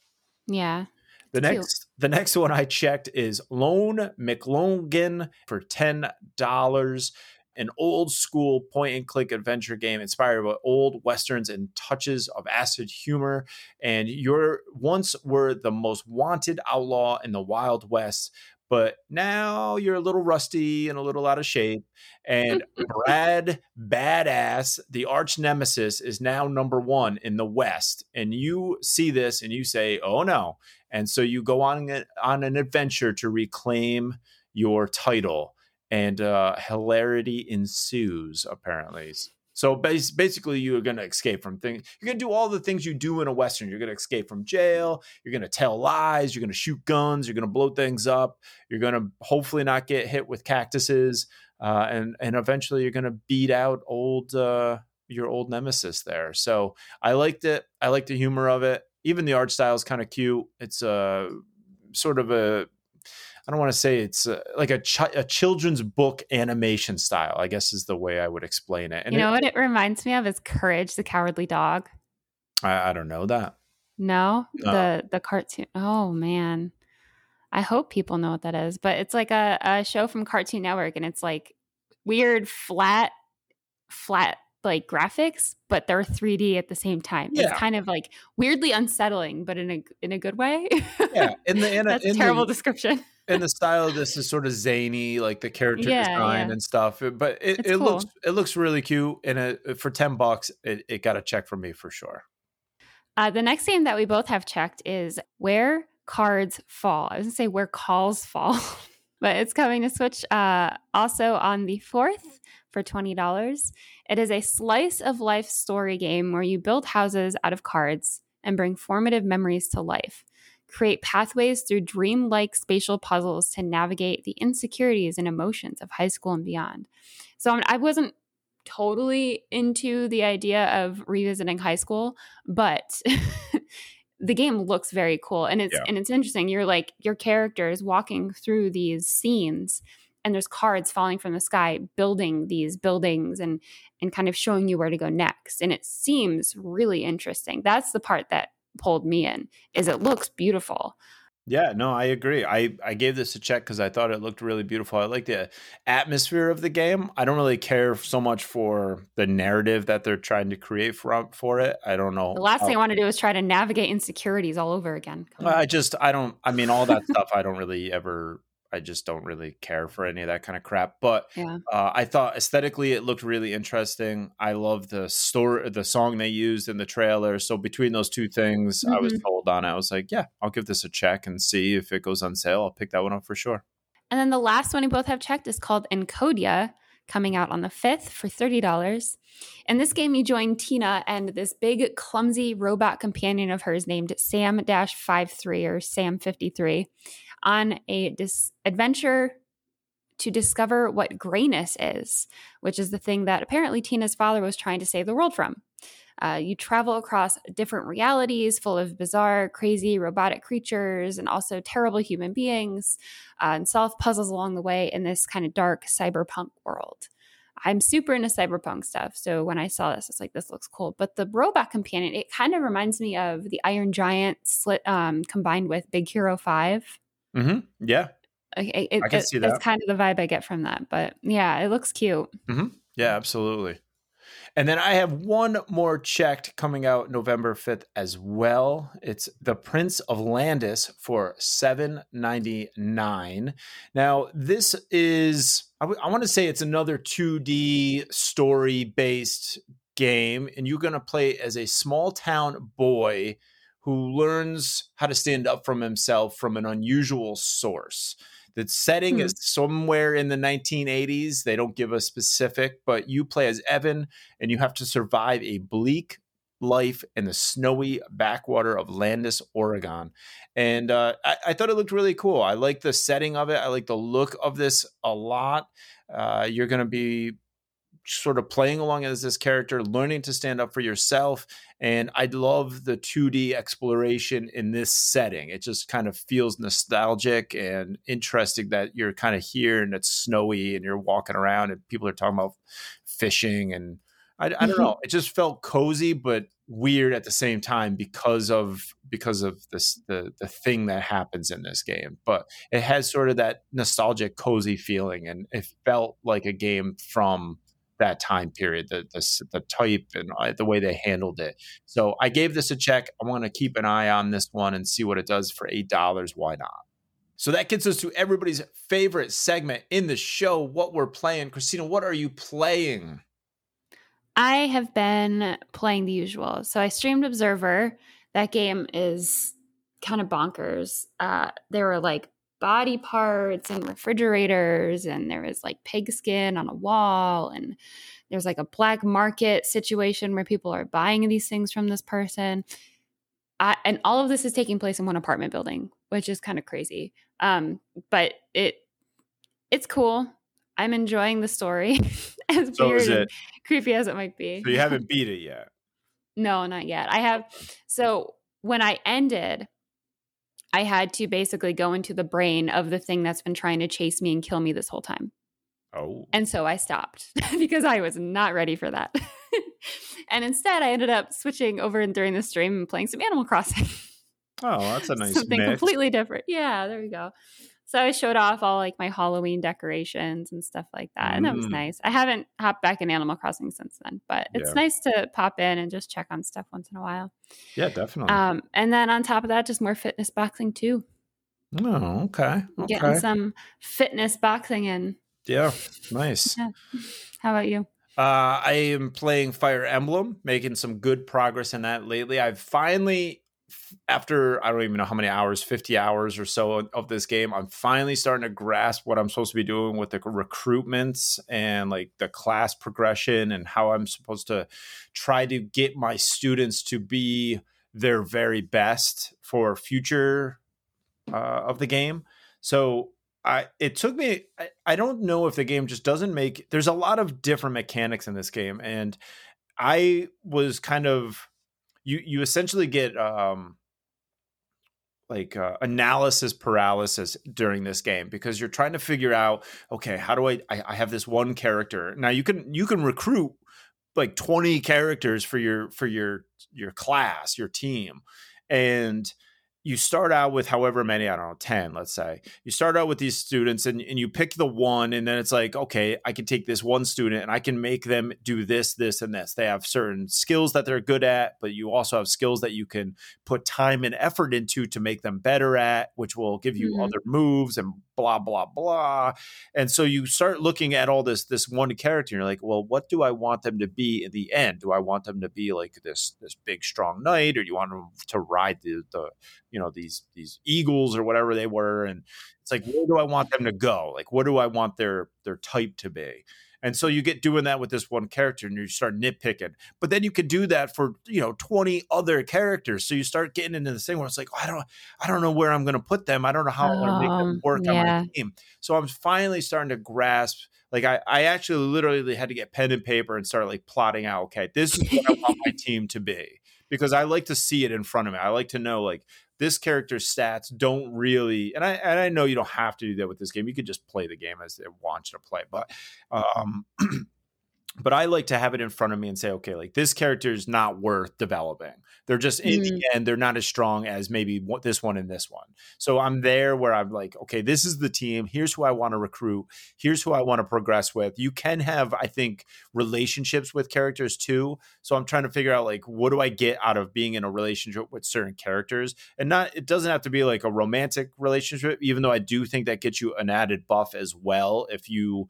Yeah.
The next the next one I checked is Lone McLonegan for ten dollars an old school point and click adventure game inspired by old westerns and touches of acid humor. And you're once were the most wanted outlaw in the Wild West, but now you're a little rusty and a little out of shape. And [laughs] Brad Badass, the arch nemesis, is now number one in the West. And you see this and you say, oh no. And so you go on, on an adventure to reclaim your title and uh, hilarity ensues. Apparently, so basically, you're going to escape from things. You're going to do all the things you do in a western. You're going to escape from jail. You're going to tell lies. You're going to shoot guns. You're going to blow things up. You're going to hopefully not get hit with cactuses, uh, and and eventually you're going to beat out old uh, your old nemesis there. So I liked it. I liked the humor of it. Even the art style is kind of cute. It's a uh, sort of a I don't want to say it's uh, like a, ch- a children's book animation style. I guess is the way I would explain it.
And you know it, what it reminds me of is Courage the Cowardly Dog.
I, I don't know that.
No, no, the the cartoon. Oh man, I hope people know what that is. But it's like a, a show from Cartoon Network, and it's like weird flat, flat like graphics, but they're 3D at the same time. Yeah. It's kind of like weirdly unsettling, but in a in a good way.
yeah, in the in
a, [laughs] that's
in
terrible
the,
description
and the style of this is sort of zany, like the character yeah, design yeah. and stuff. But it, it cool. looks it looks really cute, and it, for ten bucks, it, it got a check from me for sure.
Uh, the next game that we both have checked is where cards fall. I was gonna say where calls fall. [laughs] but it's coming to Switch uh, also on the 4th for $20. It is a slice of life story game where you build houses out of cards and bring formative memories to life. Create pathways through dreamlike spatial puzzles to navigate the insecurities and emotions of high school and beyond. So I wasn't totally into the idea of revisiting high school, but [laughs] the game looks very cool and it's yeah. and it's interesting. You're like your character is walking through these scenes and there's cards falling from the sky building these buildings and and kind of showing you where to go next and it seems really interesting that's the part that pulled me in is it looks beautiful
yeah, no, I agree. I, I gave this a check because I thought it looked really beautiful. I like the atmosphere of the game. I don't really care so much for the narrative that they're trying to create for um, for it. I don't know.
The last thing I want to do is try to navigate insecurities all over again.
I just I don't. I mean, all that stuff I don't really ever I just don't really care for any of that kind of crap. But yeah. uh, I thought aesthetically it looked really interesting. I love the story, the song they used in the trailer. So between those two things, mm-hmm. I was mm-hmm. told on. I was like, yeah, I'll give this a check and see if it goes on sale. I'll pick that one up for sure.
And then the last one we both have checked is called Encodya, coming out on the 5th for $30. In this game, you join Tina and this big, clumsy robot companion of hers named Sam 53 or Sam 53 on a dis- adventure to discover what grayness is, which is the thing that apparently Tina's father was trying to save the world from. Uh, you travel across different realities full of bizarre, crazy, robotic creatures and also terrible human beings uh, and solve puzzles along the way in this kind of dark cyberpunk world. I'm super into cyberpunk stuff. So when I saw this, it's like, this looks cool. But the robot companion, it kind of reminds me of the Iron Giant slit, um, combined with Big Hero 5.
Mm-hmm. Yeah.
Okay, it, I can it, see that. It's kind of the vibe I get from that. But yeah, it looks cute.
Mm-hmm. Yeah, absolutely. And then I have one more checked coming out November 5th as well. It's The Prince of Landis for 7.99. Now, this is I, w- I want to say it's another 2D story based game and you're going to play as a small town boy who learns how to stand up from himself from an unusual source. The setting hmm. is somewhere in the 1980s. They don't give a specific, but you play as Evan and you have to survive a bleak life in the snowy backwater of Landis, Oregon. And uh, I, I, thought it looked really cool. I like the setting of it. I like the look of this a lot. Uh, you're going to be sort of playing along as this character, learning to stand up for yourself. And I love the 2D exploration in this setting. It just kind of feels nostalgic and interesting that you're kind of here and it's snowy and you're walking around and people are talking about fishing. And I, I don't mm-hmm. know, it just felt cozy, but weird at the same time because of because of this the the thing that happens in this game but it has sort of that nostalgic cozy feeling and it felt like a game from that time period, the the, the type and uh, the way they handled it. So I gave this a check. I want to keep an eye on this one and see what it does for eight dollars. Why not? So that gets us to everybody's favorite segment in the show. What we're playing, Christina. What are you playing?
I have been playing the usual. So I streamed Observer. That game is kind of bonkers. Uh, there were like body parts and refrigerators and there was like pig skin on a wall and there's like a black market situation where people are buying these things from this person. I, and all of this is taking place in one apartment building which is kind of crazy. Um, but it it's cool. I'm enjoying the story [laughs] as so weird and creepy as it might be.
So you haven't beat it yet?
No not yet. I have so when i ended I had to basically go into the brain of the thing that's been trying to chase me and kill me this whole time.
Oh.
And so I stopped [laughs] because I was not ready for that. [laughs] and instead, I ended up switching over and during the stream and playing some Animal Crossing.
Oh, that's a [laughs] nice
something
mix.
completely different. Yeah, there we go. So I showed off all like my Halloween decorations and stuff like that. And mm. that was mm. nice. I haven't hopped back in Animal Crossing since then, but it's yeah. nice to pop in and just check on stuff once in a while.
Yeah, definitely.
Um, and then on top of that, just more fitness boxing too.
Oh, okay. okay.
Getting some fitness boxing in.
Yeah, nice.
yeah. How about you?
Uh, I am playing Fire Emblem, making some good progress in that lately. I've finally after I don't even know how many hours, 50 hours or so of this game, I'm finally starting to grasp what I'm supposed to be doing with the recruitments and like the class progression and how I'm supposed to try to get my students to be their very best for future uh, of the game. So I it took me I, I don't know if the game just doesn't make there's a lot of different mechanics in this game and I was kind of you you essentially get um like uh, analysis paralysis during this game because you're trying to figure out okay how do I, I i have this one character. Now you can you can recruit like 20 characters for your for your your class your team and you start out with however many, I don't know, 10, let's say. You start out with these students and, and you pick the one, and then it's like, okay, I can take this one student and I can make them do this, this, and this. They have certain skills that they're good at, but you also have skills that you can put time and effort into to make them better at, which will give you mm-hmm. other moves and blah, blah, blah. And so you start looking at all this, this one character, and you're like, well, what do I want them to be in the end? Do I want them to be like this, this big, strong knight, or do you want them to ride the, the you know these these eagles or whatever they were and it's like where do i want them to go like what do i want their their type to be and so you get doing that with this one character and you start nitpicking. But then you could do that for you know 20 other characters. So you start getting into this thing where it's like oh, i don't i don't know where i'm going to put them. I don't know how i'm going to make them um, work yeah. on my team. So i'm finally starting to grasp like I, I actually literally had to get pen and paper and start like plotting out okay this is what i want my [laughs] team to be. Because i like to see it in front of me. I like to know like this character's stats don't really and I and I know you don't have to do that with this game. You could just play the game as it wants you to play. But um [clears throat] but I like to have it in front of me and say, okay, like this character is not worth developing. They're just in mm. the end, they're not as strong as maybe this one and this one. So I'm there where I'm like, okay, this is the team. Here's who I want to recruit. Here's who I want to progress with. You can have, I think, relationships with characters too. So I'm trying to figure out like, what do I get out of being in a relationship with certain characters? And not, it doesn't have to be like a romantic relationship, even though I do think that gets you an added buff as well if you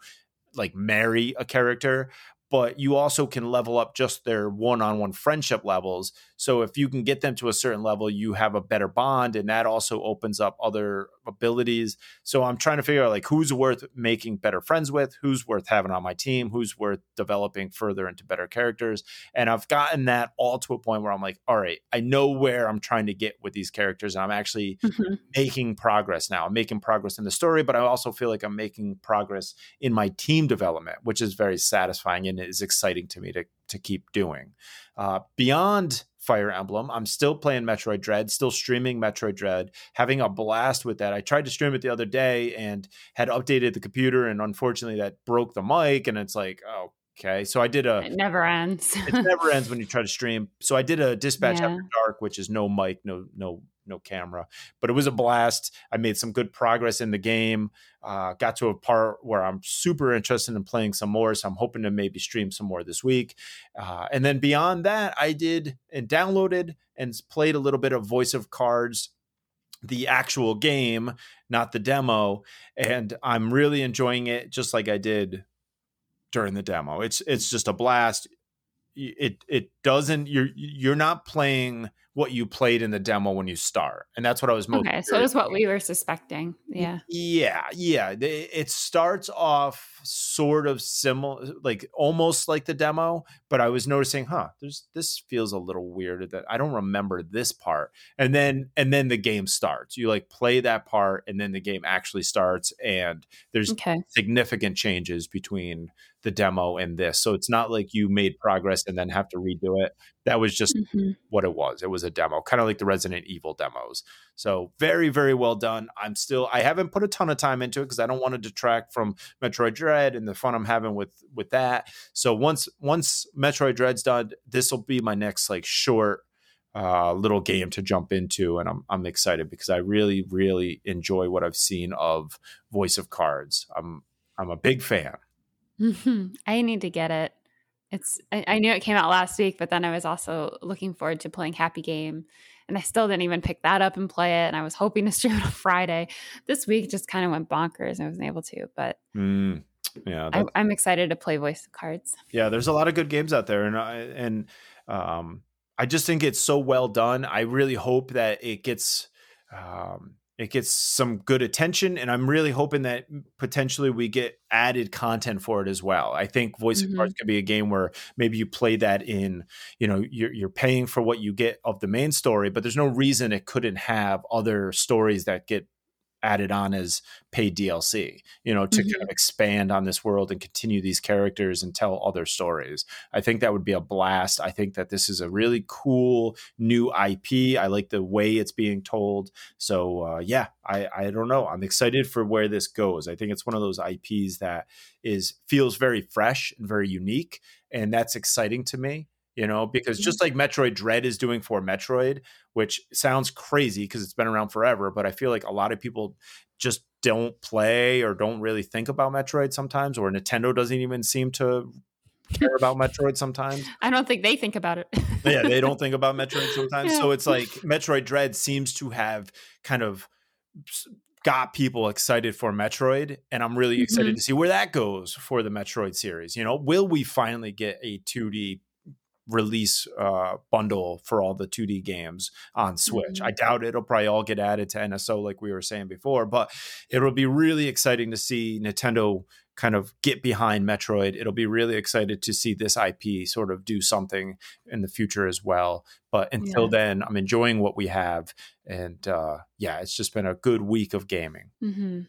like marry a character but you also can level up just their one-on-one friendship levels. So if you can get them to a certain level you have a better bond and that also opens up other abilities. So i'm trying to figure out like who's worth making better friends with who's worth having on my team who's worth developing further into better characters. And i've gotten that all to a point where i'm like all right i know where i'm trying to get with these characters and i'm actually mm-hmm. making progress now. I'm making progress in the story but i also feel like i'm making progress in my team development which is very satisfying. And is exciting to me to to keep doing. Uh, beyond Fire Emblem, I'm still playing Metroid Dread, still streaming Metroid Dread, having a blast with that. I tried to stream it the other day and had updated the computer, and unfortunately, that broke the mic. And it's like, oh, okay. So I did a.
It never ends.
it never [laughs] ends when you try to stream. So I did a Dispatch yeah. After Dark, which is no mic, no no no camera. But it was a blast. I made some good progress in the game. Uh, got to a part where I'm super interested in playing some more, so I'm hoping to maybe stream some more this week. Uh, and then beyond that, I did and downloaded and played a little bit of Voice of Cards the actual game, not the demo, and I'm really enjoying it just like I did during the demo. It's it's just a blast. It it doesn't you're you're not playing what you played in the demo when you start. And that's what I was most
Okay, so it was what we were suspecting. Yeah.
Yeah, yeah. It starts off sort of similar like almost like the demo, but I was noticing, huh, there's this feels a little weird that I don't remember this part. And then and then the game starts. You like play that part and then the game actually starts and there's okay. significant changes between the demo and this. So it's not like you made progress and then have to redo it. That was just mm-hmm. what it was. It was a demo, kind of like the Resident Evil demos. So very, very well done. I'm still I haven't put a ton of time into it because I don't want to detract from Metroid Dread and the fun I'm having with with that. So once once Metroid Dread's done, this will be my next like short uh, little game to jump into, and I'm I'm excited because I really really enjoy what I've seen of Voice of Cards. I'm I'm a big fan.
Mm-hmm. I need to get it. It's I, I, knew it came out last week, but then I was also looking forward to playing Happy Game, and I still didn't even pick that up and play it. And I was hoping to [laughs] stream it on Friday. This week just kind of went bonkers, and I wasn't able to. But
mm, yeah,
I, am excited to play Voice of Cards.
Yeah, there's a lot of good games out there, and I, and um, I just think it's so well done. I really hope that it gets um, it gets some good attention, and I'm really hoping that potentially we get added content for it as well. I think Voice mm-hmm. of Cards could be a game where maybe you play that in, you know, you're, you're paying for what you get of the main story, but there's no reason it couldn't have other stories that get added on as paid DLC, you know, to mm-hmm. kind of expand on this world and continue these characters and tell other stories. I think that would be a blast. I think that this is a really cool new IP. I like the way it's being told. So uh, yeah, I I don't know. I'm excited for where this goes. I think it's one of those IPs that is feels very fresh and very unique, and that's exciting to me you know, because mm-hmm. just like Metroid Dread is doing for Metroid, which sounds crazy because it's been around forever, but I feel like a lot of people just don't play or don't really think about Metroid sometimes, or Nintendo doesn't even seem to care about [laughs] Metroid sometimes.
I don't think they think about it.
yeah, they [laughs] don't think about Metroid sometimes. Yeah. So it's like Metroid Dread seems to have kind of got people excited for Metroid, and I'm really excited mm-hmm. to see where that goes for the Metroid series. You know, will we finally get a 2D release uh, bundle for all the 2D games on Switch. Mm-hmm. I doubt it'll probably all get added to NSO like we were saying before, but it'll be really exciting to see Nintendo kind of get behind Metroid. It'll be really excited to see this IP sort of do something in the future as well. But until yeah. then, I'm enjoying what we have. And uh, yeah, it's just been a good week of gaming. Mm-hmm.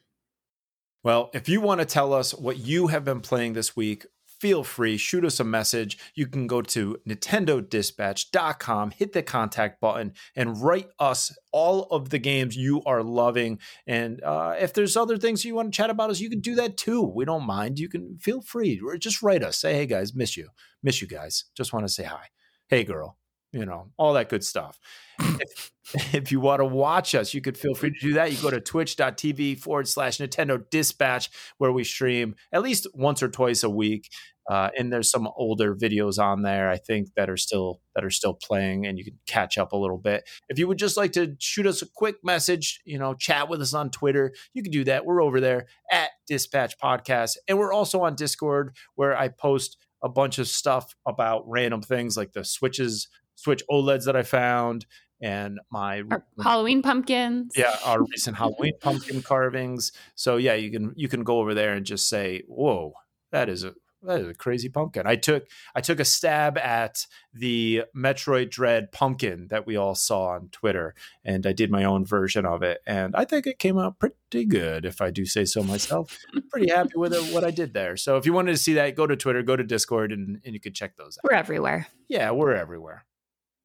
Well, if you want to tell us what you have been playing this week, feel free, shoot us a message. You can go to nintendodispatch.com, hit the contact button, and write us all of the games you are loving. And uh, if there's other things you want to chat about us, you can do that too. We don't mind. You can feel free. Just write us. Say, hey guys, miss you. Miss you guys. Just want to say hi. Hey girl you know, all that good stuff. if, [laughs] [laughs] if you want to watch us, you could feel free to do that. You go to twitch.tv forward slash Nintendo Dispatch, where we stream at least once or twice a week. Uh, and there's some older videos on there, I think, that are still that are still playing, and you can catch up a little bit. If you would just like to shoot us a quick message, you know, chat with us on Twitter, you can do that. We're over there at Dispatch Podcast, and we're also on Discord, where I post a bunch of stuff about random things like the switches Switch OLEDs that I found and my
our Halloween pumpkins.
Yeah, our [laughs] recent Halloween pumpkin carvings. So yeah, you can you can go over there and just say, "Whoa, that is a that is a crazy pumpkin." I took I took a stab at the Metroid Dread pumpkin that we all saw on Twitter, and I did my own version of it, and I think it came out pretty good, if I do say so myself. pretty happy with it, what I did there. So if you wanted to see that, go to Twitter, go to Discord, and, and you could check those out.
We're everywhere.
Yeah, we're everywhere.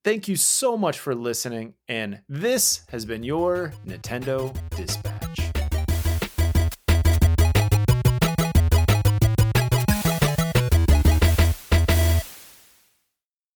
Thank you so much for listening, and this has been your Nintendo Dispatch.